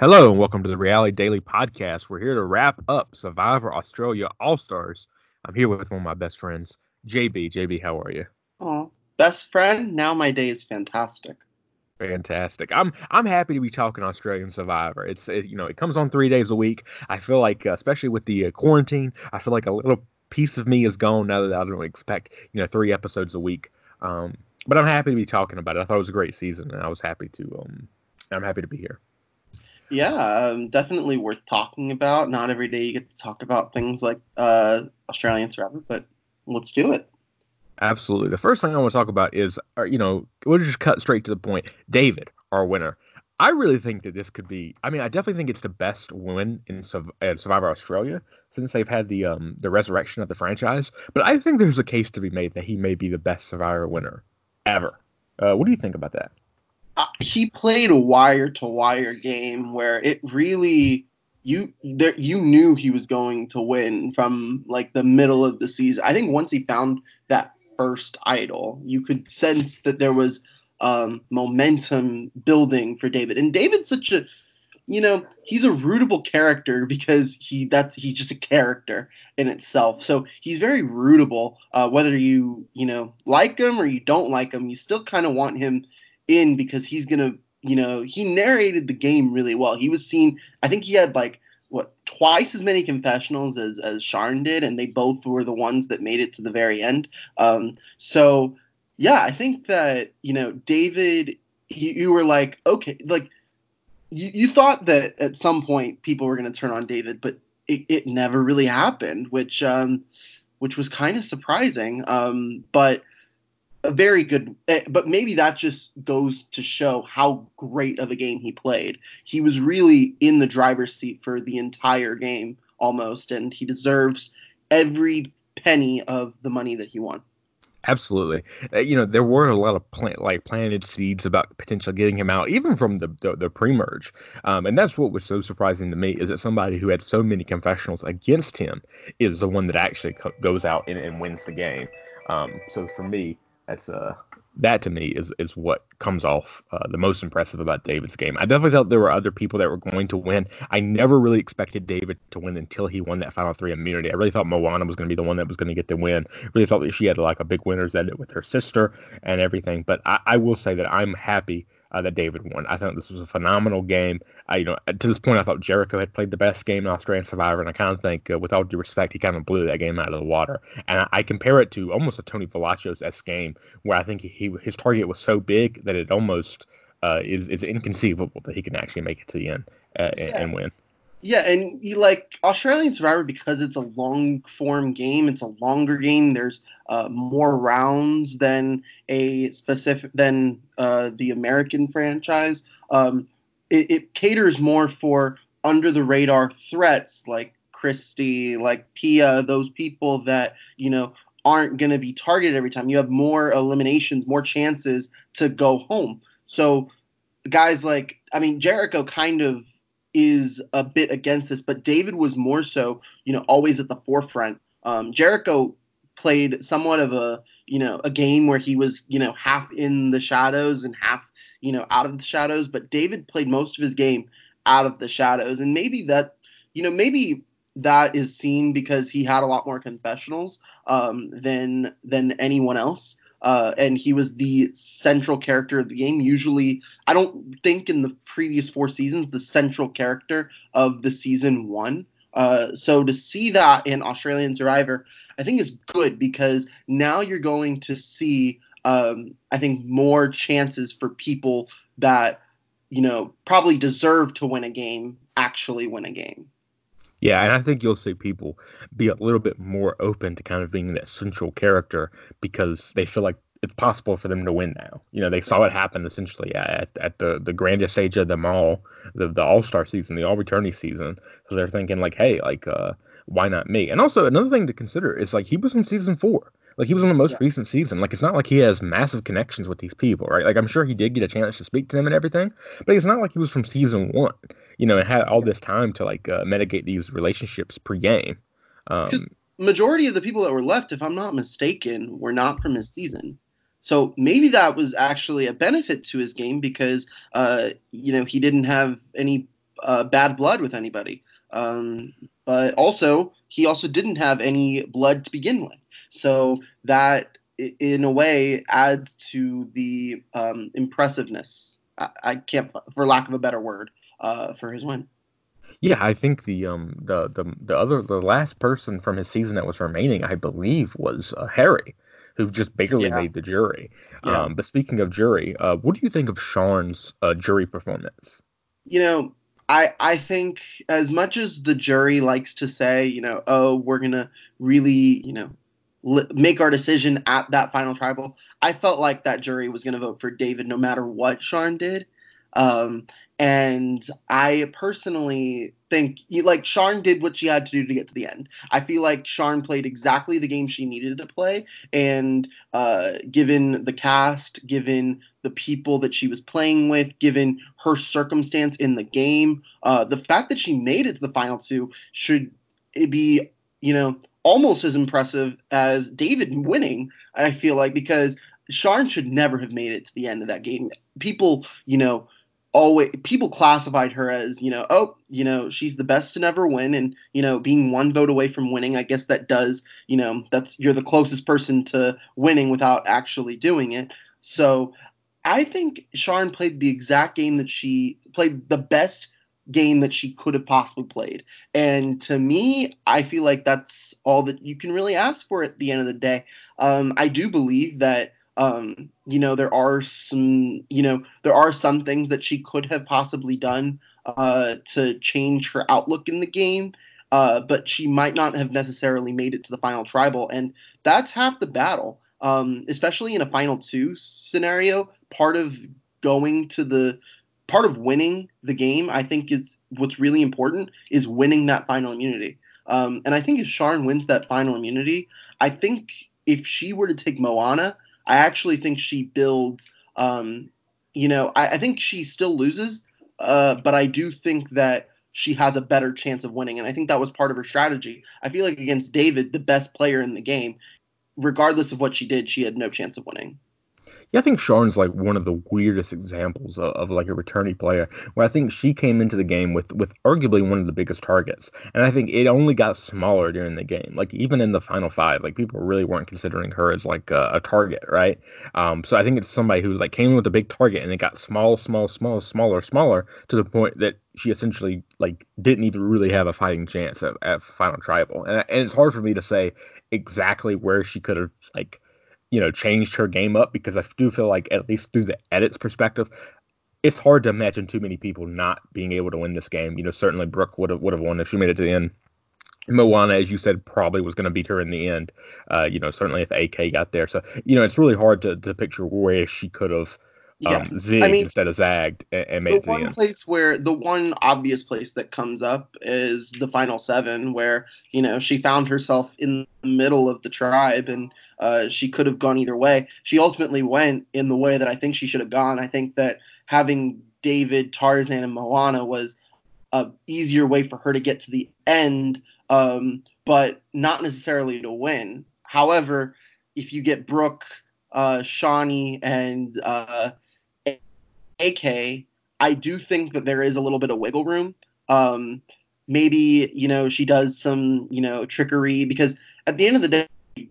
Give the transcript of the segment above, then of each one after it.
Hello and welcome to the Reality Daily Podcast. We're here to wrap up Survivor Australia All Stars. I'm here with one of my best friends, JB. JB, how are you? Oh, best friend. Now my day is fantastic. Fantastic. I'm I'm happy to be talking Australian Survivor. It's it, you know it comes on three days a week. I feel like uh, especially with the uh, quarantine, I feel like a little piece of me is gone now that I don't expect you know three episodes a week. Um, but I'm happy to be talking about it. I thought it was a great season, and I was happy to um I'm happy to be here. Yeah, um, definitely worth talking about. Not every day you get to talk about things like uh, Australian Survivor, but let's do it. Absolutely. The first thing I want to talk about is, uh, you know, we'll just cut straight to the point. David, our winner. I really think that this could be. I mean, I definitely think it's the best win in, Survivor Australia since they've had the um the resurrection of the franchise. But I think there's a case to be made that he may be the best Survivor winner ever. Uh, what do you think about that? Uh, he played a wire to wire game where it really you there you knew he was going to win from like the middle of the season. I think once he found that first idol, you could sense that there was um, momentum building for David. And David's such a you know he's a rootable character because he that's he's just a character in itself so he's very rootable uh, whether you you know like him or you don't like him you still kind of want him in because he's gonna you know he narrated the game really well he was seen i think he had like what twice as many confessionals as as Sharn did, and they both were the ones that made it to the very end. Um, so yeah, I think that you know David, you, you were like okay, like you, you thought that at some point people were going to turn on David, but it, it never really happened, which um, which was kind of surprising. Um, but a very good, eh, but maybe that just goes to show how great of a game he played. He was really in the driver's seat for the entire game almost, and he deserves every penny of the money that he won. Absolutely. Uh, you know, there were a lot of plant, like planted seeds about potentially getting him out, even from the the, the pre-merge. Um, and that's what was so surprising to me is that somebody who had so many confessionals against him is the one that actually co- goes out and, and wins the game. Um, so for me, that's uh that to me is is what comes off uh, the most impressive about David's game. I definitely thought there were other people that were going to win. I never really expected David to win until he won that final three immunity. I really thought Moana was going to be the one that was going to get the win. Really thought that she had like a big winner's edit with her sister and everything. But I, I will say that I'm happy uh, that David won. I thought this was a phenomenal game. I, you know, to this point, I thought Jericho had played the best game in Australian Survivor, and I kind of think, uh, with all due respect, he kind of blew that game out of the water. And I, I compare it to almost a Tony Vlachos's s game, where I think he, he his target was so big that it almost uh, is is inconceivable that he can actually make it to the end uh, yeah. and, and win. Yeah, and you like Australian Survivor because it's a long form game. It's a longer game. There's uh, more rounds than a specific than uh, the American franchise. Um, it, it, caters more for under the radar threats like Kristie, like Pia, those people that you know aren't going to be targeted every time. You have more eliminations, more chances to go home. So guys like I mean Jericho kind of is a bit against this, but David was more so, you know, always at the forefront. Um, Jericho played somewhat of a, you know, a game where he was, you know, half in the shadows and half, you know, out of the shadows. But David played most of his game out of the shadows, and maybe that, you know, maybe that is seen because he had a lot more confessionals um, than than anyone else uh, and he was the central character of the game. Usually, I don't think in the previous four seasons the central character of the season one. Uh, so to see that in Australian Survivor, I think is good because now you're going to see, um, I think, more chances for people that you know probably deserve to win a game actually win a game. Yeah, and I think you'll see people be a little bit more open to kind of being that central character because they feel like it's possible for them to win now. You know, they saw it happen essentially at, at the, the grandest stage of them all, the, the All Star season, the All Returnee season. So they're thinking like, hey, like, uh, why not me? And also another thing to consider is like he was in season four. Like he was in the most yeah. recent season. Like it's not like he has massive connections with these people, right? Like I'm sure he did get a chance to speak to them and everything, but it's not like he was from season one, you know, and had all this time to like uh, mitigate these relationships pre-game. Um, majority of the people that were left, if I'm not mistaken, were not from his season. So maybe that was actually a benefit to his game because, uh, you know, he didn't have any uh, bad blood with anybody. Um, but also, he also didn't have any blood to begin with. So that, in a way, adds to the um, impressiveness. I, I, can't, for lack of a better word, uh, for his win. Yeah, I think the um the the the other the last person from his season that was remaining, I believe, was uh, Harry, who just barely yeah. made the jury. Yeah. Um, but speaking of jury, uh, what do you think of Sharn's uh, jury performance? You know, I I think as much as the jury likes to say, you know, oh, we're gonna really, you know, li- make our decision at that final tribal. I felt like that jury was gonna vote for David no matter what Sharn did. Um, and I personally think like Sharn did what she had to do to get to the end. I feel like Sharn played exactly the game she needed to play, and uh, given the cast, given the people that she was playing with, given her circumstance in the game, uh, the fact that she made it to the final two should be, you know, almost as impressive as David winning. I feel like because Sharn should never have made it to the end of that game. People, you know always people classified her as you know oh you know she's the best to never win. And you know being one vote away from winning i guess that does you know that's you're the closest person to winning without actually doing it. So i think Sharon played the exact game that she played the best game that she could have possibly played. And to me i feel like that's all that you can really ask for at the end of the day. Um, i do believe that um, you know, there are some, you know, there are some things that she could have possibly done uh, to change her outlook in the game, uh, but she might not have necessarily made it to the final tribal, and that's half the battle. Um, especially in a final two scenario, part of going to the part of winning the game, I think is what's really important is winning that final immunity. Um, and I think if Sharn wins that final immunity, I think if she were to take Moana, I actually think she builds. Um, you know, I, I, think she still loses, uh, but I do think that she has a better chance of winning, and I think that was part of her strategy. I feel like against David, the best player in the game, regardless of what she did, she had no chance of winning. Yeah, I think Sharn's like one of the weirdest examples of, of, like a returning player, where I think she came into the game with with arguably one of the biggest targets, and I think it only got smaller during the game. Like even in the final five, like people really weren't considering her as like a, a target, right? Um, so I think it's somebody who like came in with a big target and it got small, small, small, smaller, smaller to the point that she essentially like didn't even really have a fighting chance at, at final tribal, and, and it's hard for me to say exactly where she could have like you know, changed her game up because I do feel like at least through the edits perspective, it's hard to imagine too many people not being able to win this game. You know, certainly Brooke would have would have won if she made it to the end. Moana, as you said, probably was going to beat her in the end. Uh, you know, certainly if AK got there. So, you know, it's really hard to, to picture where she could have um, yeah. zigged I mean, instead of zagged and, and made it to the end. The one place where the one obvious place that comes up is the final seven, where you know she found herself in the middle of the tribe and uh, she could have gone either way. She ultimately went in the way that I think she should have gone. I think that having David, Tarzan, and Moana was a easier way for her to get to the end, um, but not necessarily to win. However, if you get Brooke, uh, Shonee, and uh, AK, I do think that there is a little bit of wiggle room. Um, maybe you know she does some you know trickery because at the end of the day,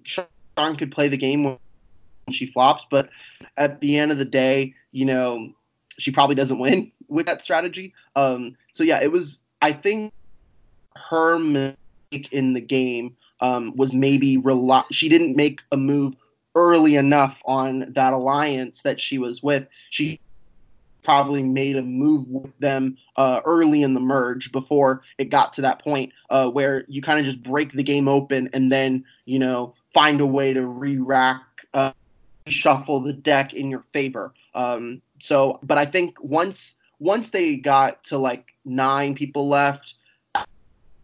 Sharn could play the game when she flops, but at the end of the day, you know she probably doesn't win with that strategy. Um, so yeah, it was. I think her mistake in the game um, was maybe. She didn't make a move early enough on that alliance that she was with. She probably made a move with them uh, early in the merge before it got to that point uh, where you kind of just break the game open and then you know find a way to re-rack uh, shuffle the deck in your favor um, so but i think once once they got to like nine people left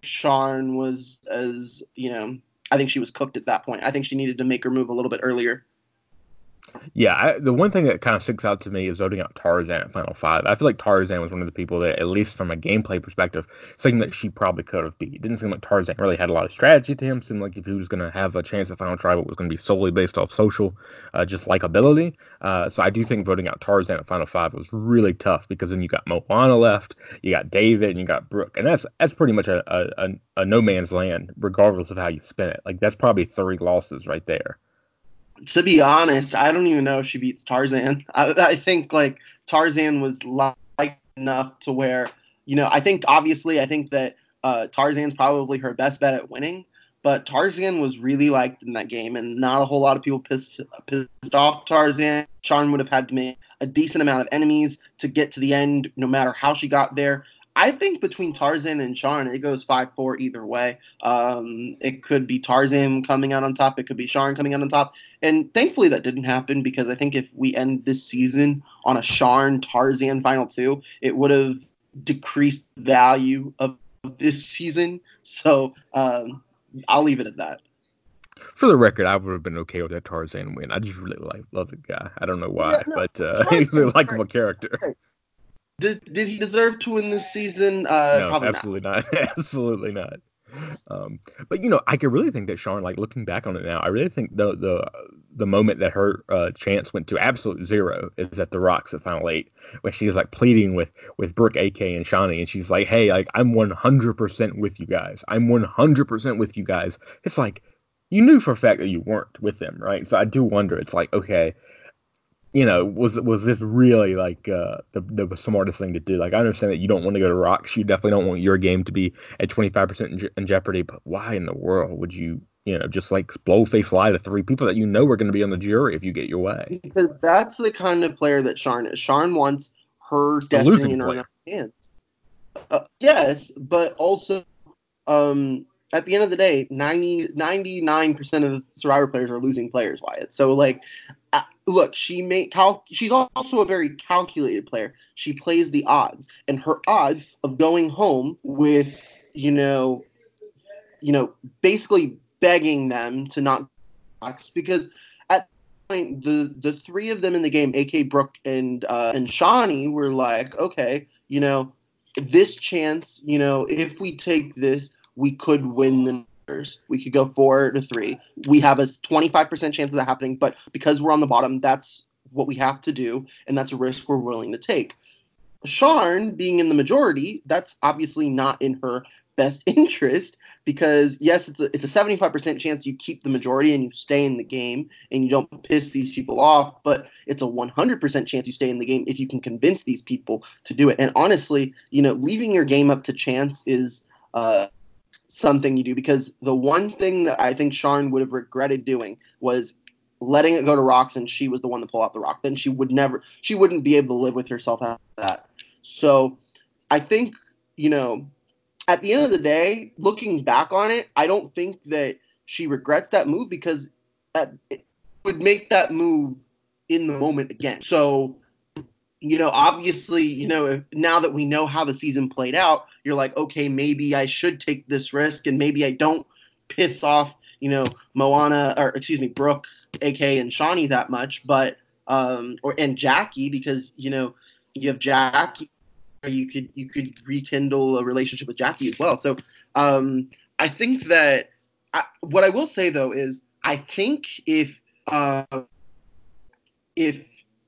Sharn was as you know I think she was cooked at that point. I think she needed to make her move a little bit earlier. Yeah, I, the one thing that kind of sticks out to me is voting out Tarzan at Final Five. I feel like Tarzan was one of the people that, at least from a gameplay perspective, something that she probably could have beat. It didn't seem like Tarzan really had a lot of strategy to him. It seemed like if he was going to have a chance at Final Tribal, it was going to be solely based off social, uh, just likability. Uh, so I do think voting out Tarzan at Final Five was really tough because then you got Moana left, you got David, and you got Brooke, and that's that's pretty much a, a, a, a no man's land, regardless of how you spin it. Like that's probably three losses right there to be honest, I don't even know if she beats Tarzan. I, I think like Tarzan was like enough to where you know I think obviously I think that uh, Tarzan's probably her best bet at winning, but Tarzan was really liked in that game, and not a whole lot of people pissed pissed off Tarzan. Sharn would have had to make a decent amount of enemies to get to the end, no matter how she got there. I think between Tarzan and Sharn, it goes 5 4 either way. Um, it could be Tarzan coming out on top, it could be Sharn coming out on top. And thankfully that didn't happen because I think if we end this season on a Sharn Tarzan final two, it would have decreased the value of this season. So um, I'll leave it at that. For the record, I would have been okay with that Tarzan win. I just really like love the guy. I don't know why, yeah, no, but uh, he's a likable character. Did did he deserve to win this season? Uh, no, absolutely not. not. absolutely not. Um, but you know, I could really think that Sharn, like looking back on it now, I really think the the the moment that her uh, chance went to absolute zero is at the Rocks at Final Eight, when she is like pleading with with Brooke, AK, and Shonee, and she's like, "Hey, like I'm 100% with you guys. I'm 100% with you guys." It's like you knew for a fact that you weren't with them, right? So I do wonder. It's like, okay, you know, was was this really like uh, the the smartest thing to do? Like, I understand that you don't want to go to rocks. You definitely don't want your game to be at 25% in, je- in jeopardy. But why in the world would you, you know, just like blow face lie to three people that you know are going to be on the jury if you get your way? Because that's the kind of player that Sharn is. Sharn wants her destiny in her hands. Uh, yes, but also, um, at the end of the day, 90, 99% of Survivor players are losing players, Wyatt. So, like, uh, look, she may cal- she's also a very calculated player. She plays the odds, and her odds of going home with, you know, you know, basically begging them to not box because at point the the three of them in the game, AK Brooke and uh, and Shonee, were like, okay, you know, this chance, you know, if we take this, we could win the numbers. We could go four to three. We have a 25% chance of that happening, but because we're on the bottom, that's what we have to do, and that's a risk we're willing to take. Sharn being in the majority, that's obviously not in her best interest because yes, it's a, it's a 75% chance you keep the majority and you stay in the game and you don't piss these people off, but it's a 100% chance you stay in the game if you can convince these people to do it. And honestly, you know, leaving your game up to chance is uh, something you do because the one thing that I think Sharn would have regretted doing was letting it go to rocks and she was the one to pull out the rock. Then she would never she wouldn't be able to live with herself after that. So I think, you know, at the end of the day, looking back on it, I don't think that she regrets that move because that it would make that move in the moment again. So you know, obviously, you know, now that we know how the season played out, you're like, okay, maybe I should take this risk and maybe I don't piss off, you know, Moana or excuse me, Brooke, AK, and Shonee that much, but um, or and Jackie because you know you have Jackie, you could you could rekindle a relationship with Jackie as well. So um, I think that I, what I will say though is I think if uh, if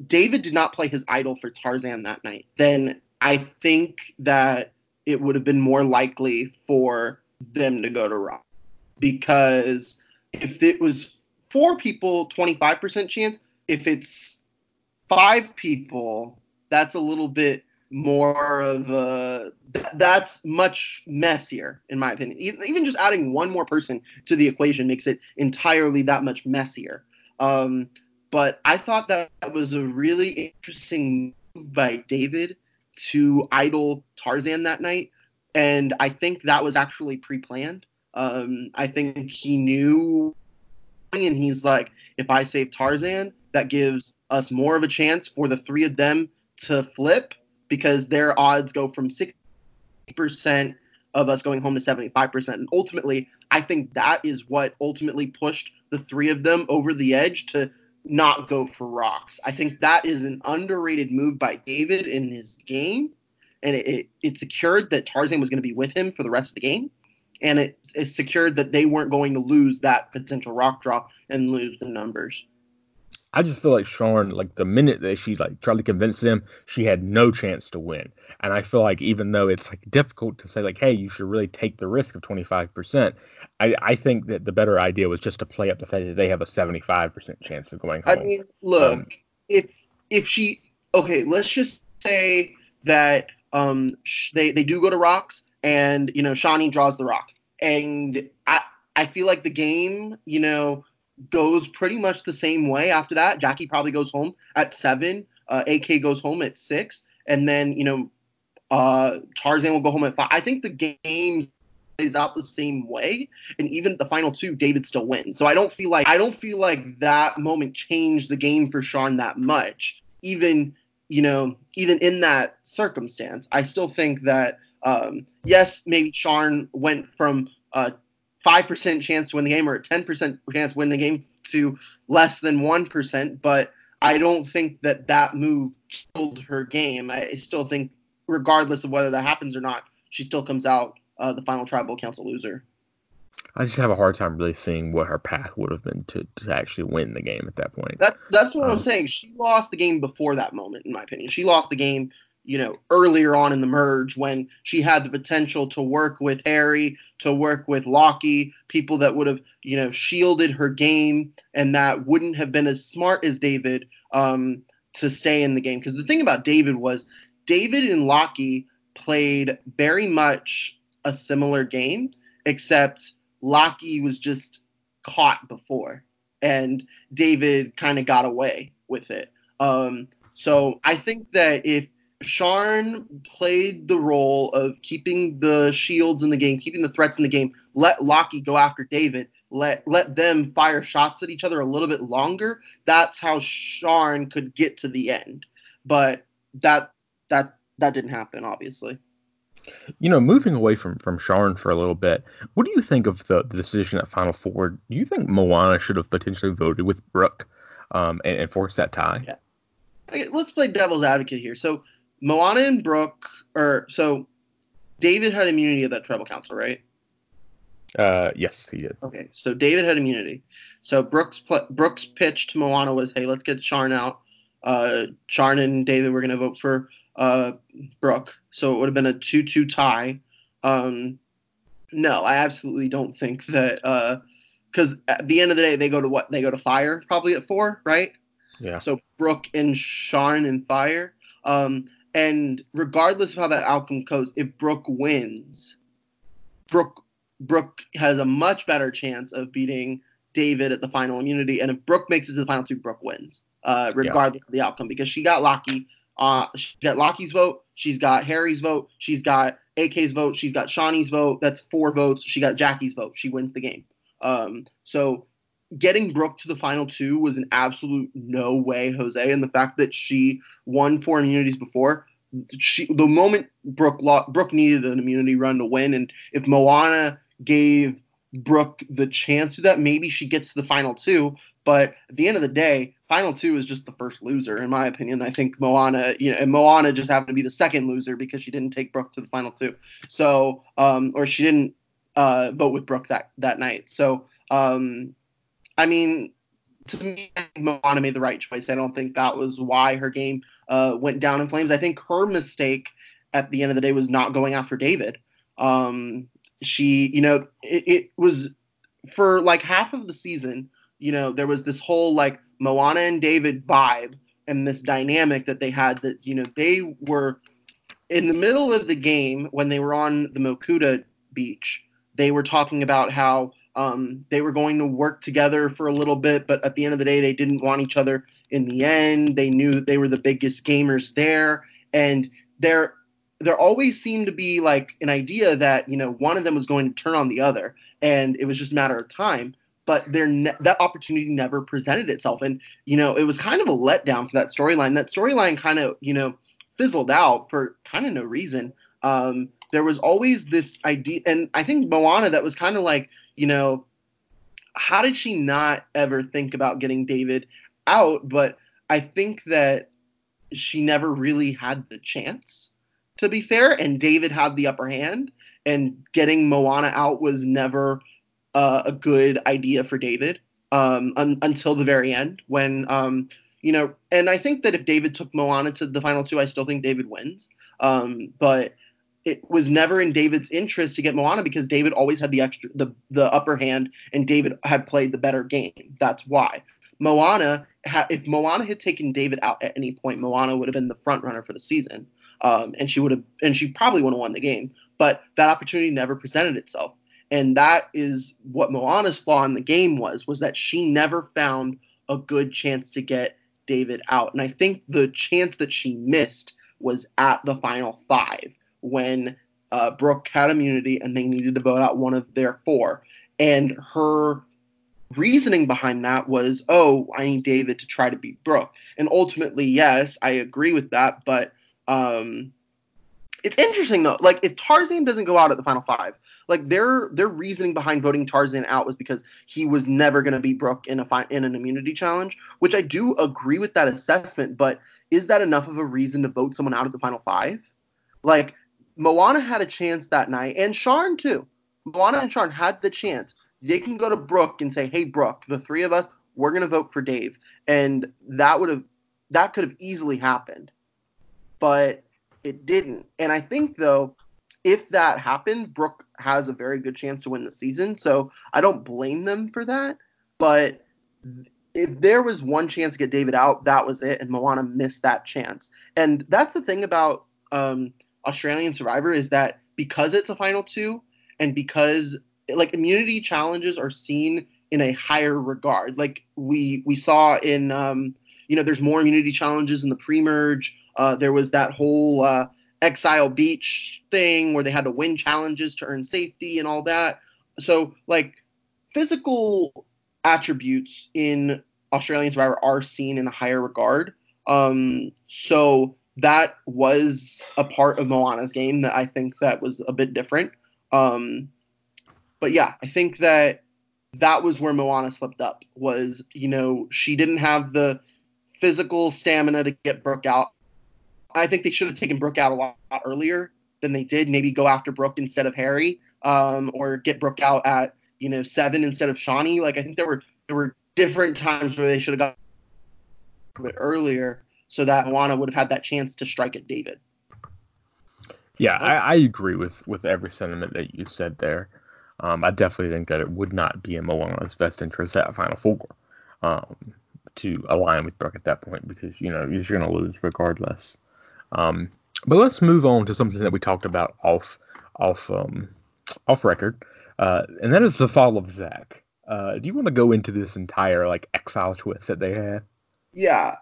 David did not play his idol for Tarzan that night, then I think that it would have been more likely for them to go to Raw. Because if it was four people, 25% chance. If it's five people, that's a little bit more of a that's much messier in my opinion even just adding one more person to the equation makes it entirely that much messier um, but I thought that was a really interesting move by David to idol Tarzan that night, and I think that was actually pre-planned. Um, I think he knew, and he's like, if I save Tarzan, that gives us more of a chance for the three of them to flip because their odds go from 60% of us going home to 75%. And ultimately, I think that is what ultimately pushed the three of them over the edge to not go for rocks. I think that is an underrated move by David in his game, and it, it, it secured that Tarzan was going to be with him for the rest of the game, and it, it secured that they weren't going to lose that potential rock draw and lose the numbers. I just feel like Sharn, like the minute that she like tried to convince them, she had no chance to win. And I feel like even though it's like difficult to say like, hey, you should really take the risk of 25%, I, I think that the better idea was just to play up the fact that they have a 75% chance of going home. I mean, look, um, if if she okay, let's just say that um they they do go to rocks and you know Shonee draws the rock and I I feel like the game you know goes pretty much the same way after that. Jackie probably goes home at seven. Uh, AK goes home at six, and then you know uh, Tarzan will go home at five. I think the game plays out the same way, and even the final two, David still wins. So I don't feel like I don't feel like that moment changed the game for Sharn that much. Even you know even in that circumstance, I still think that um, yes, maybe Sharn went from uh, 5% chance to win the game or a 10% chance to win the game to less than 1%. But I don't think that that move killed her game. I still think, regardless of whether that happens or not, she still comes out uh, the final tribal council loser. I just have a hard time really seeing what her path would have been to, to actually win the game at that point. That, that's what um, I'm saying. She lost the game before that moment, in my opinion. She lost the game you know, earlier on in the merge when she had the potential to work with Harry, to work with Locky, people that would have, you know, shielded her game and that wouldn't have been as smart as David um, to stay in the game. Because the thing about David was David and Locky played very much a similar game, except Locky was just caught before and David kind of got away with it. Um, so I think that if Sharn played the role of keeping the shields in the game, keeping the threats in the game. Let Locky go after David. Let let them fire shots at each other a little bit longer. That's how Sharn could get to the end. But that that that didn't happen, obviously. You know, moving away from from Sharn for a little bit, what do you think of the, the decision at Final Four? Do you think Moana should have potentially voted with Brooke um, and, and forced that tie? Yeah. Okay, let's play devil's advocate here. So Moana and Brooke, or so David had immunity at that tribal council, right? Uh, yes, he did. Okay, so David had immunity. So Brooks pl- Brooks pitch to Moana was, hey, let's get Sharn out. Uh, Sharn and David were gonna vote for uh Brooke, so it would have been a two-two tie. Um, no, I absolutely don't think that. Uh, because at the end of the day, they go to what? They go to fire probably at four, right? Yeah. So Brooke and Sharn and fire. Um, and regardless of how that outcome goes, if Brooke wins, Brooke Brooke has a much better chance of beating David at the final immunity. And if Brooke makes it to the final two, Brooke wins, uh, regardless yeah. of the outcome, because she got Locky. Uh, she got Locky's vote. She's got Harry's vote. She's got AK's vote. She's got Shonee's vote. That's four votes. She got Jackie's vote. She wins the game. Um, so getting Brooke to the final two was an absolute no way, Jose. And the fact that she won four immunities before, she the moment Brooke Brooke needed an immunity run to win, and if Moana gave Brooke the chance to that, maybe she gets to the final two. But at the end of the day, final two is just the first loser, in my opinion. I think Moana, you know, and Moana just happened to be the second loser because she didn't take Brooke to the final two. So, um, or she didn't uh, vote with Brooke that that night. So, um, I mean, to me, Moana made the right choice. I don't think that was why her game uh, went down in flames. I think her mistake at the end of the day was not going after David. Um, she, you know, it, it, was for like half of the season, you know, there was this whole like Moana and David vibe and this dynamic that they had that, you know, they were in the middle of the game when they were on the Mokuta beach, they were talking about how um, they were going to work together for a little bit, but at the end of the day, they didn't want each other in the end. They knew that they were the biggest gamers there, and there there always seemed to be like an idea that you know one of them was going to turn on the other, and it was just a matter of time. But there ne- that opportunity never presented itself, and you know it was kind of a letdown for that storyline. That storyline kind of you know fizzled out for kind of no reason. Um, there was always this idea, and I think Moana that was kind of like, you know, how did she not ever think about getting David out, but I think that she never really had the chance, to be fair, and David had the upper hand, and getting Moana out was never uh, a good idea for David um, un- until the very end when. Um, you know, and I think that if David took Moana to the final two, I still think David wins. Um, but it was never in David's interest to get Moana because David always had the extra the the upper hand and David had played the better game. That's why. Moana if Moana had taken David out at any point, Moana would have been the front runner for the season. Um, and she would have and she probably would have won the game. But that opportunity never presented itself. And that is what Moana's flaw in the game was, was that she never found a good chance to get David out. And I think the chance that she missed was at the final five when uh, Brooke had immunity and they needed to vote out one of their four. And her reasoning behind that was, oh, I need David to try to beat Brooke. And ultimately, yes, I agree with that. But um, it's interesting though. Like if Tarzan doesn't go out at the final five, like their their reasoning behind voting Tarzan out was because he was never going to beat Brooke in a fi- in an immunity challenge, which I do agree with that assessment. But is that enough of a reason to vote someone out at the final five? Like Moana had a chance that night, and Sharn too. Moana and Sharn had the chance. They can go to Brooke and say, "Hey, Brooke, the three of us, we're gonna vote for Dave," and that would have that could have easily happened, but it didn't. And I think though, if that happens, Brooke has a very good chance to win the season. So I don't blame them for that. But if there was one chance to get David out, that was it, and Moana missed that chance. And that's the thing about um, Australian Survivor is that because it's a final two and because like immunity challenges are seen in a higher regard. Like we we saw in um, you know there's more immunity challenges in the pre-merge. Uh, there was that whole uh, Exile Beach thing where they had to win challenges to earn safety and all that. So like physical attributes in Australian Survivor are seen in a higher regard. Um, so that was a part of Moana's game that I think that was a bit different. Um, but yeah, I think that that was where Moana slipped up. Was you know she didn't have the physical stamina to get Brooke out. I think they should have taken Brooke out a lot, lot earlier than they did. Maybe go after Brooke instead of Harry, um, or get Brooke out at you know seven instead of Shonee. Like I think there were there were different times where they should have got a bit earlier so that Moana would have had that chance to strike at David. Yeah, I, I agree with with every sentiment that you said there. Um, I definitely think that it would not be in Moana's best interest at Final Four um, to align with Brooke at that point because you know you're going to lose regardless. Um, but let's move on to something that we talked about off off um, off record, uh, and that is the fall of Zach. Uh, do you want to go into this entire like exile twist that they had? Yeah,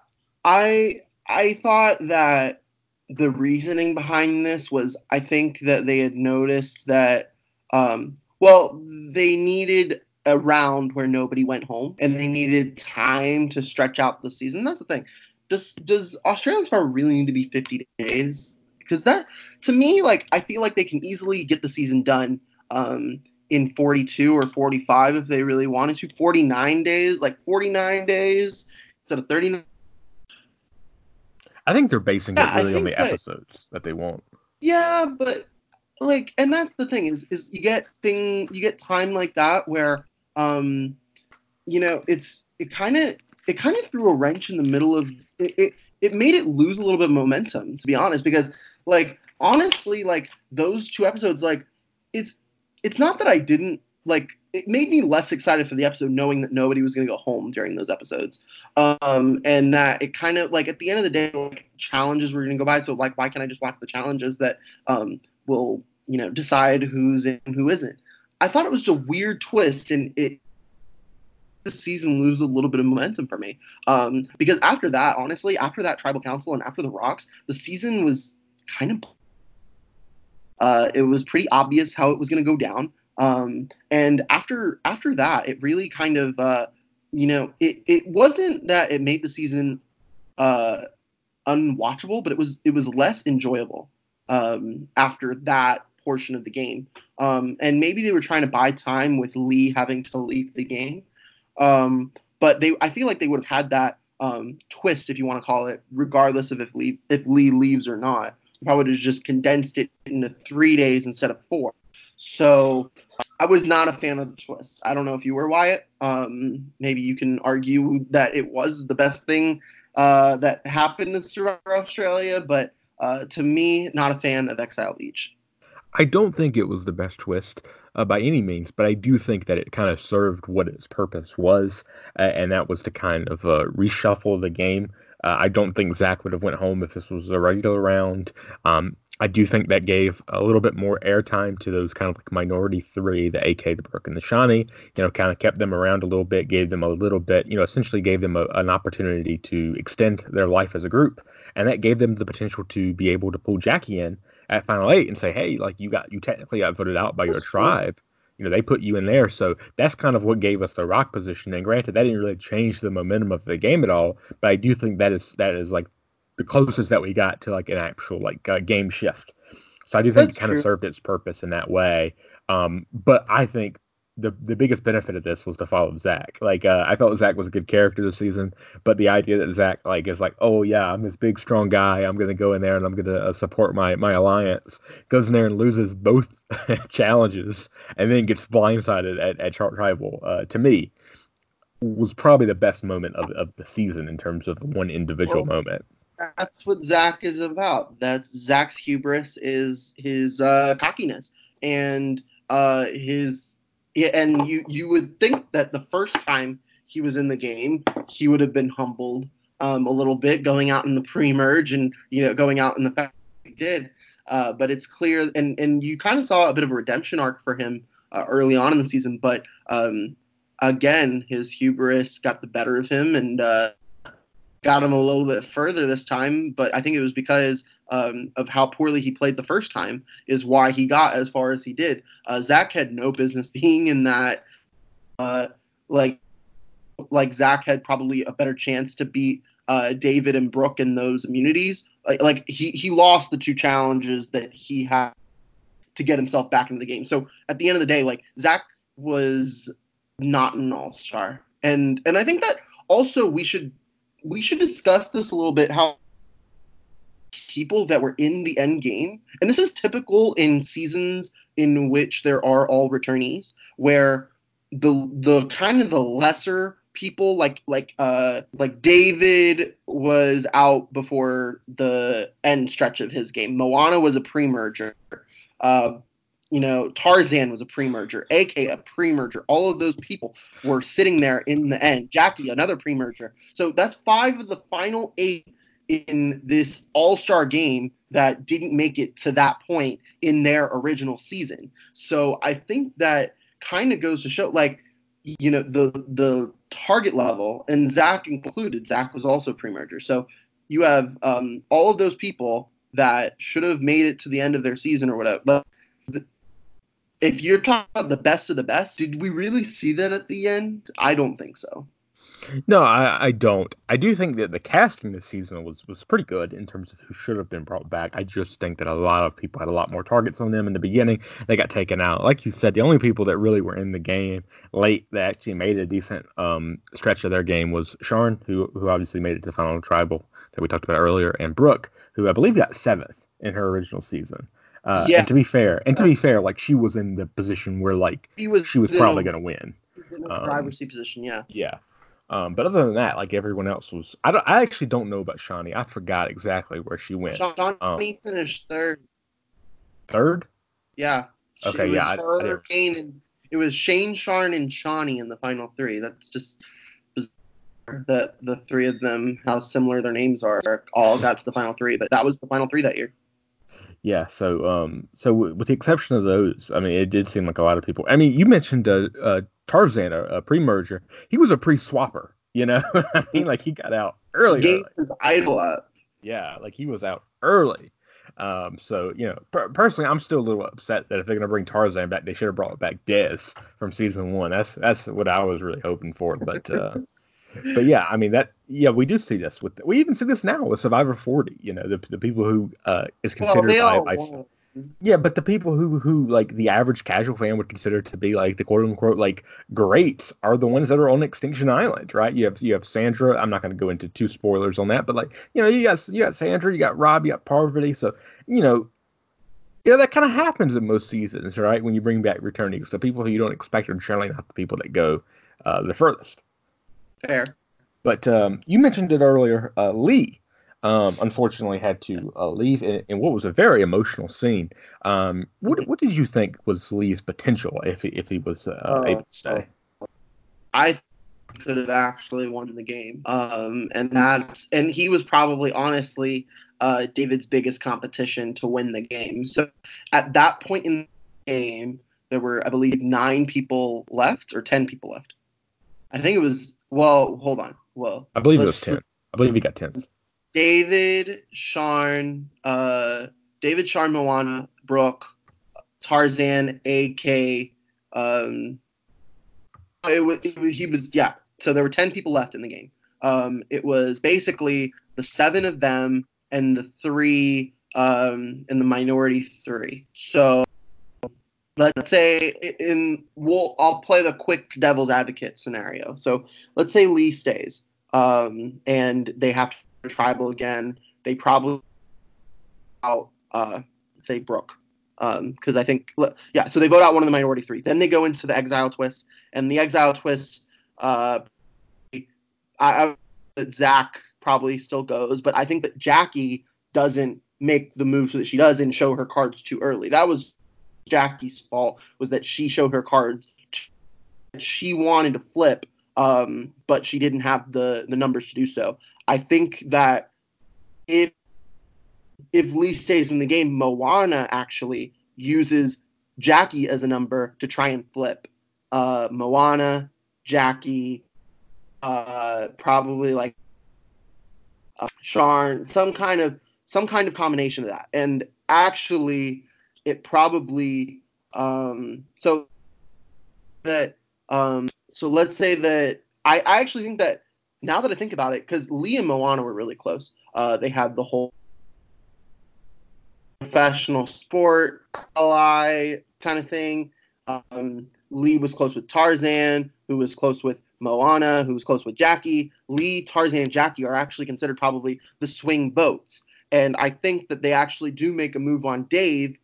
I I thought that the reasoning behind this was I think that they had noticed that um, well they needed a round where nobody went home and they needed time to stretch out the season. That's the thing. Does does Australian Survivor really need to be 50 days? Because that to me like I feel like they can easily get the season done um, in 42 or 45 if they really wanted to. 49 days, like 49 days instead of 39 I think they're basing yeah, it really on the that, episodes that they want. Yeah, but like, and that's the thing is, is you get thing, you get time like that where, um, you know, it's it kind of it kind of threw a wrench in the middle of it, it. It made it lose a little bit of momentum, to be honest, because like honestly, like those two episodes, like it's it's not that I didn't like it made me less excited for the episode knowing that nobody was going to go home during those episodes. Um and that it kind of like at the end of the day like challenges were going to go by so like why can't i just watch the challenges that um will you know decide who's in who isn't? I thought it was just a weird twist and it this season lose a little bit of momentum for me. Um because after that honestly after that tribal council and after the rocks the season was kind of uh, it was pretty obvious how it was going to go down. Um, and after after that, it really kind of uh, you know it it wasn't that it made the season uh, unwatchable, but it was it was less enjoyable um, after that portion of the game. Um, and maybe they were trying to buy time with Lee having to leave the game. Um, but they I feel like they would have had that um, twist, if you want to call it, regardless of if Lee if Lee leaves or not. Probably would have just condensed it into three days instead of four. So I was not a fan of the twist. I don't know if you were Wyatt. Um, maybe you can argue that it was the best thing uh, that happened in Survivor Australia, but uh, to me, not a fan of Exile Beach. I don't think it was the best twist uh, by any means, but I do think that it kind of served what its purpose was, and that was to kind of uh, reshuffle the game. Uh, I don't think Zach would have went home if this was a regular round. Um, I do think that gave a little bit more airtime to those kind of like minority three, the AK, the Brooke, and the Shonee. You know, kind of kept them around a little bit, gave them a little bit, you know, essentially gave them a, an opportunity to extend their life as a group, and that gave them the potential to be able to pull Jackie in at final eight and say, hey, like you got you technically got voted out by your tribe. You know, they put you in there, so that's kind of what gave us the rock position. And granted, that didn't really change the momentum of the game at all, but I do think that is that is like the closest that we got to like an actual like uh, game shift. So I do think That's it kind true. of served its purpose in that way. Um, but I think the the biggest benefit of this was to follow Zach. Like uh, I felt Zach was a good character this season, but the idea that Zach like is like, oh yeah, I'm this big strong guy, I'm gonna go in there and I'm gonna uh, support my my alliance, goes in there and loses both challenges, and then gets blindsided at at Chart Tribal. Uh, to me, was probably the best moment of, of the season in terms of one individual well, moment that's what Zach is about. That's Zach's hubris is his uh, cockiness and uh, his and you you would think that the first time he was in the game he would have been humbled um, a little bit going out in the pre-merge and you know going out in the fact he did. Uh, but it's clear and and you kind of saw a bit of a redemption arc for him uh, early on in the season, but um, again his hubris got the better of him and uh, got him a little bit further this time, but I think it was because um, of how poorly he played the first time is why he got as far as he did. Uh, Zach had no business being in that. Uh, like, like Zach had probably a better chance to beat uh, David and Brooke in those immunities. Like, like he he lost the two challenges that he had to get himself back into the game. So at the end of the day, like Zach was not an all star, and and I think that also we should we should discuss this a little bit how people that were in the end game, and this is typical in seasons in which there are all returnees, where the the kind of the lesser people like like uh like David was out before the end stretch of his game. Moana was a pre-merger. Uh, you know, Tarzan was a pre-merger, AK a pre-merger. All of those people were sitting there in the end. Jackie, another pre-merger. So that's five of the final eight in this all-star game that didn't make it to that point in their original season. So I think that kind of goes to show, like, you know, the the target level, and Zach included. Zach was also pre-merger. So you have um, all of those people that should have made it to the end of their season or whatever. If you're talking about the best of the best, did we really see that at the end? I don't think so. No, I, I don't. I do think that the casting this season was was pretty good in terms of who should have been brought back. I just think that a lot of people had a lot more targets on them in the beginning. They got taken out. Like you said, the only people that really were in the game late that actually made a decent um, stretch of their game was Sharn, who who obviously made it to the final tribal that we talked about earlier, and Brooke, who I believe got seventh in her original season. Uh, yeah. And to be fair, and to be fair, like she was in the position where like she was, she was probably going to win. She was in a um, driver's seat position, yeah. Yeah. Um, but other than that, like everyone else was, I don't, I actually don't know about Shonee. I forgot exactly where she went. Shonee um, finished third. Third? Yeah. Okay, yeah. I, I Shane and it was Shane, Sharn, and Shonee in the final three. That's just that the three of them, how similar their names are, all got to the final three. But that was the final three that year yeah, so um, so with the exception of those, I mean, it did seem like a lot of people. I mean, you mentioned uh, uh Tarzan, a, a pre-merger. He was a pre-swapper, you know. I mean, like he got out early. Gave his idol up. Yeah, like he was out early. Um, so you know, per- personally, I'm still a little upset that if they're gonna bring Tarzan back, they should have brought back Dez from season one. That's that's what I was really hoping for, but. uh but yeah, I mean that. Yeah, we do see this with. We even see this now with Survivor 40. You know, the the people who uh, is considered well, by, by Yeah, but the people who who like the average casual fan would consider to be like the quote unquote like greats are the ones that are on Extinction Island, right? You have you have Sandra. I'm not going to go into two spoilers on that, but like you know you got you got Sandra, you got Rob, you got Parvati. So you know you know that kind of happens in most seasons, right? When you bring back returnees, the people who you don't expect are generally not the people that go uh, the furthest. Fair. But um, you mentioned it earlier, uh, Lee. Um, unfortunately, had to uh, leave in, in, what was a very emotional scene. Um, what, what did you think was Lee's potential if he, if he was uh, oh, able to stay? I could have actually won the game. Um, and that's and he was probably honestly uh, David's biggest competition to win the game. So at that point in the game, there were I believe nine people left or ten people left. I think it was well. Hold on. Well, I believe it was ten. I believe he got ten. David, Sharn, uh, David, Sharn, Moana, Brooke, Tarzan, AK. Um, it was, it was, he was yeah. So there were ten people left in the game. Um, it was basically the seven of them and the three um, and the minority three. So let's say in we'll I'll play the quick devil's advocate scenario. So let's say Lee stays um, and they have to tribal again. They probably out uh, say Brooke because um, I think yeah. So they vote out one of the minority three. Then they go into the exile twist, and the exile twist. Uh, I, I Zach probably still goes, but I think that Jackie doesn't make the move so that she does and show her cards too early. That was Jackie's fault was that she showed her cards. That she wanted to flip, um, but she didn't have the the numbers to do so. I think that if if Lee stays in the game, Moana actually uses Jackie as a number to try and flip. Uh, Moana, Jackie, uh, probably like uh, Sharn, some kind of some kind of combination of that. And actually, it probably um, so that um, so let's say that I, I actually think that now that I think about it, because Lee and Moana were really close. Uh, they had the whole professional sport ally kind of thing. Um, Lee was close with Tarzan, who was close with Moana, who was close with Jackie. Lee, Tarzan, and Jackie are actually considered probably the swing boats. And I think that they actually do make a move on Dave.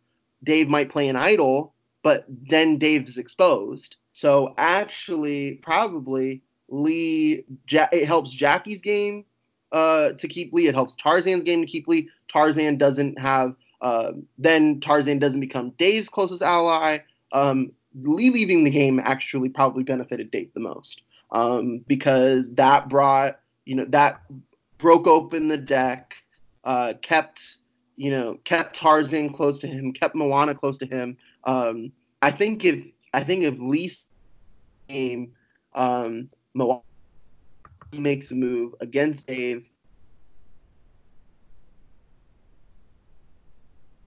Dave might play an idol, but then Dave's exposed. So actually, probably Lee, ja- it helps Jackie's game uh, to keep Lee. It helps Tarzan's game to keep Lee. Tarzan doesn't have, uh, then Tarzan doesn't become Dave's closest ally. Um, Lee leaving the game actually probably benefited Dave the most um, because that brought, you know, that broke open the deck, uh, kept, you know, kept Tarzan close to him, kept Moana close to him. Um, I think if I think if Lee's game um, Milwaukee makes a move against Dave.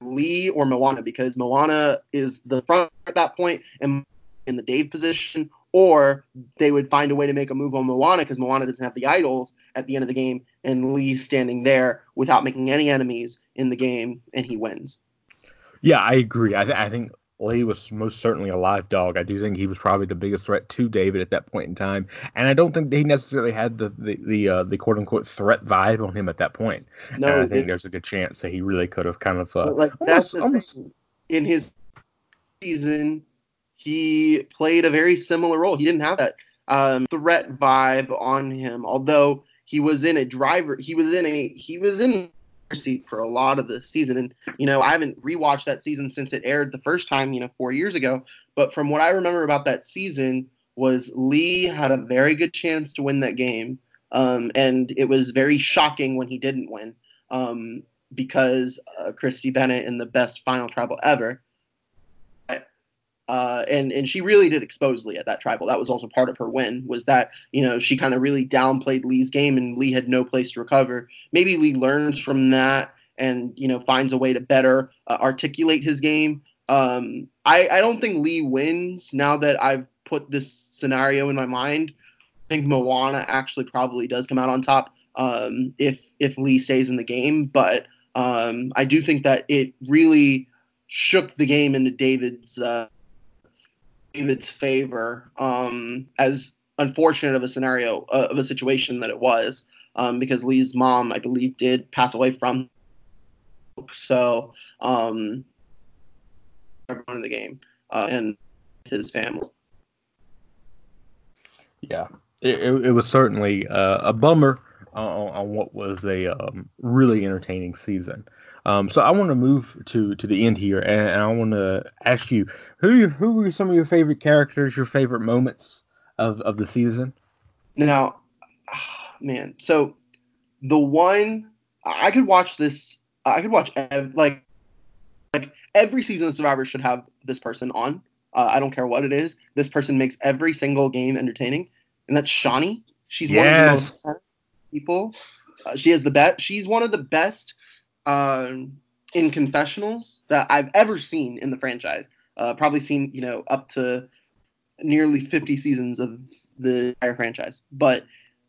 Lee or Moana because Moana is the front at that point and in the Dave position, or they would find a way to make a move on Moana because Moana doesn't have the idols at the end of the game, and Lee's standing there without making any enemies in the game, and he wins. Yeah, I agree. I, th- I think Lee was most certainly a live dog. I do think he was probably the biggest threat to David at that point in time, and I don't think he necessarily had the the the, uh, the quote unquote threat vibe on him at that point. No, and I think it, there's a good chance that he really could have kind of uh, like almost, that's almost in his season he played a very similar role. He didn't have that um, threat vibe on him, although he was in a driver. He was in a he was in seat for a lot of the season. And, you know, I haven't rewatched that season since it aired the first time, you know, four years ago. But from what I remember about that season was Lee had a very good chance to win that game. Um, and it was very shocking when he didn't win um, because uh, Kristie Bennett in the best final tribal ever uh, and and she really did expose Lee at that tribal. That was also part of her win. Was that you know she kind of really downplayed Lee's game, and Lee had no place to recover. Maybe Lee learns from that, and you know finds a way to better uh, articulate his game. Um, I I don't think Lee wins now that I've put this scenario in my mind. I think Moana actually probably does come out on top um, if if Lee stays in the game, but um, I do think that it really shook the game into David's uh, David's favor. Um, as unfortunate of a scenario uh, of a situation that it was, um, because Lee's mom, I believe, did pass away from. So, um, everyone in the game uh, and his family. Yeah, it, it, it was certainly uh, a bummer on, on, what was a um, really entertaining season. Um, so I want to move to to the end here, and, and I want to ask you who who were some of your favorite characters, your favorite moments of of the season? Now, man, so the one I could watch this, I could watch ev- like like every season of Survivor should have this person on. Uh, I don't care what it is. This person makes every single game entertaining, and that's Shonee. She's yes. one of the most people. Uh, she has the best. She's one of the best uh, in confessionals that I've ever seen in the franchise. Uh, probably seen you know up to nearly 50 seasons of the entire franchise, but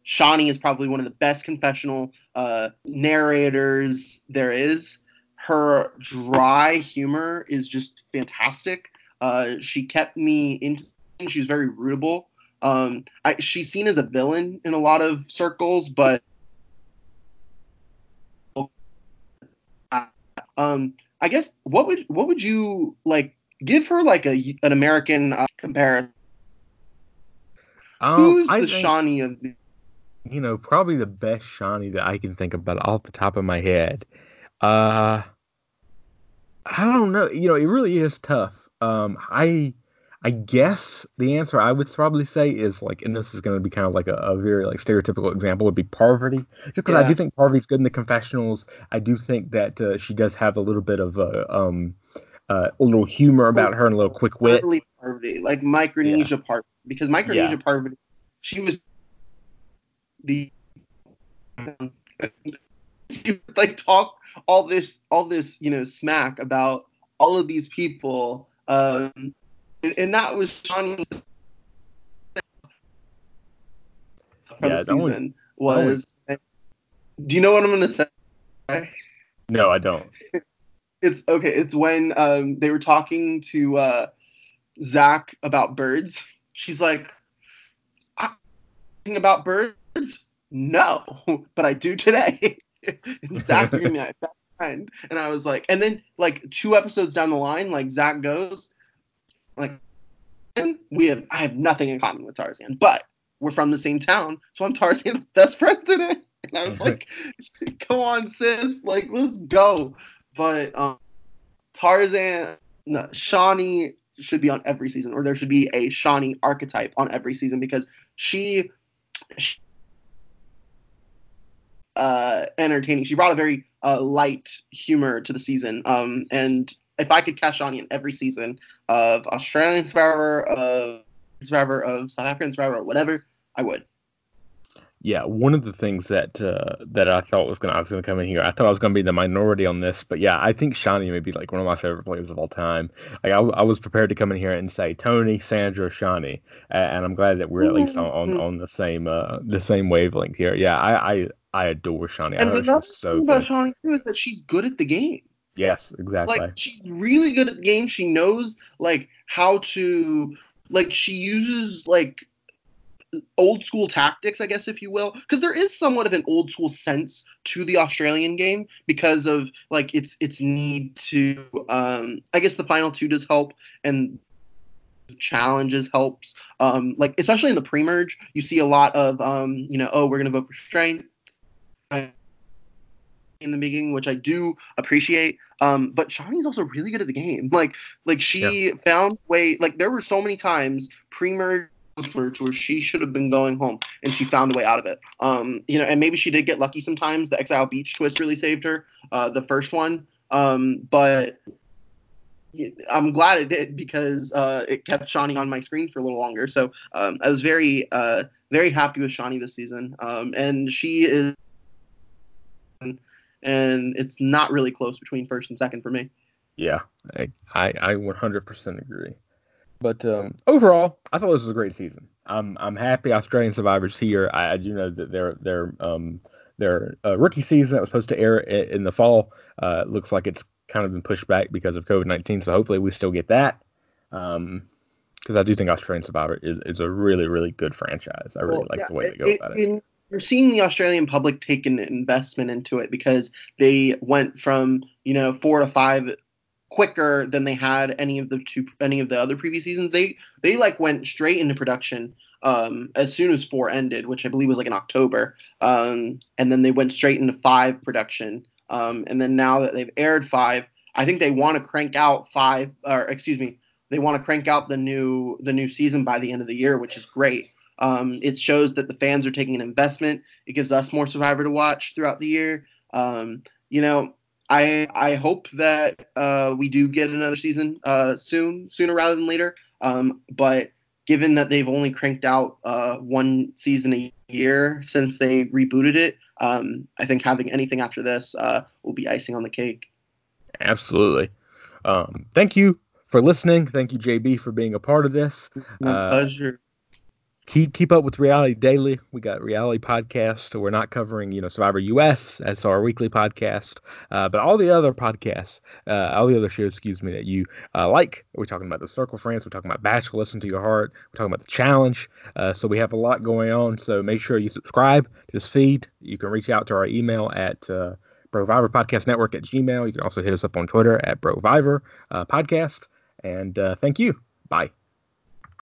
Shonee is probably one of the best confessional uh, narrators there is. Her dry humor is just fantastic. Uh, she kept me into. She was very rootable. Um, I, she's seen as a villain in a lot of circles, but um, I guess what would what would you like give her like a an American uh, comparison? Um, Who's I the think, Shonee of the you know, probably the best Shonee that I can think about off the top of my head. Uh, I don't know. You know, it really is tough. Um, I, I guess the answer I would probably say is like, and this is going to be kind of like a, a, very like stereotypical example would be Parvati, just because yeah. I do think Parvati's good in the confessionals. I do think that uh, she does have a little bit of a um, uh, a little humor about her and a little quick wit. Parvati, like Micronesia yeah. Parvati, because Micronesia yeah. Parvati, she was the like talk all this all this you know smack about all of these people um and, that was Sean's yeah, season one, was one. do you know what I'm gonna say no I don't it's okay it's when um they were talking to uh Zach about birds she's like talking about birds no, but I do today. and Zach my best friend. And I was like, and then like two episodes down the line, like Zach goes, like, we have I have nothing in common with Tarzan, but we're from the same town, so I'm Tarzan's best friend today. And I was like, come on, sis, like let's go. But um, Tarzan, no, Shonee should be on every season, or there should be a Shonee archetype on every season because she, she uh, entertaining. She brought a very uh, light humor to the season. Um, and if I could cash on in every season of Australian Survivor, of Survivor, of South African Survivor, or whatever, I would. Yeah, one of the things that uh, that I thought was gonna I was gonna come in here. I thought I was gonna be the minority on this, but yeah, I think Shonee may be like one of my favorite players of all time. Like I, I was prepared to come in here and say Tony, Sandra, Shonee, and I'm glad that we're at least on, on, on the same uh, the same wavelength here. Yeah, I I, I adore Shonee. And another so thing about Shonee too is that she's good at the game. Yes, exactly. Like she's really good at the game. She knows like how to like she uses like old school tactics, I guess, if you will, because there is somewhat of an old school sense to the Australian game because of like its its need to. Um, I guess the final two does help, and challenges helps. Um, like especially in the pre-merge, you see a lot of um, you know, oh, we're gonna vote for strength in the beginning, which I do appreciate. Um, but Shonee's also really good at the game. Like, like she yeah. found way. Like there were so many times pre-merge where she should have been going home and she found a way out of it. Um, you know, and maybe she did get lucky sometimes. The Exile Beach twist really saved her. Uh, the first one. Um, but I'm glad it did because uh, it kept Shonee on my screen for a little longer. So um, I was very, uh, very happy with Shonee this season. Um, and she is and it's not really close between first and second for me. Yeah, I I, I 100% agree. But um, overall, I thought this was a great season. I'm I'm happy Australian Survivors here. I, I do know that their their um their uh, rookie season that was supposed to air in the fall uh, looks like it's kind of been pushed back because of COVID 19. So hopefully we still get that. Um, because I do think Australian Survivor is, is a really, really good franchise. I really well, like yeah, the way they go it, about it. You're seeing the Australian public take an investment into it because they went from, you know, four to five quicker than they had any of the two any of the other previous seasons. They they like went straight into production um, as soon as four ended, which I believe was like in October, um, and then they went straight into five production. Um, and then now that they've aired five, I think they want to crank out five, or excuse me, they want to crank out the new the new season by the end of the year, which is great. Um, it shows that the fans are taking an investment. It gives us more Survivor to watch throughout the year. Um, you know, I I hope that uh, we do get another season uh, soon, sooner rather than later. Um, but given that they've only cranked out uh, one season a year since they rebooted it, um, I think having anything after this uh, will be icing on the cake. Absolutely. Um, thank you for listening. Thank you, JB, for being a part of this. My uh, pleasure keep keep up with reality daily we got reality podcast we're not covering you know survivor us as our weekly podcast uh, but all the other podcasts uh, all the other shows excuse me that you uh, like we're talking about the circle friends we're talking about bachelor listen to your heart we're talking about the challenge uh, so we have a lot going on so make sure you subscribe to this feed you can reach out to our email at uh, Podcast Network at Gmail. You can also hit us up on Twitter at Broviver uh, Podcast. And uh, thank you. Bye.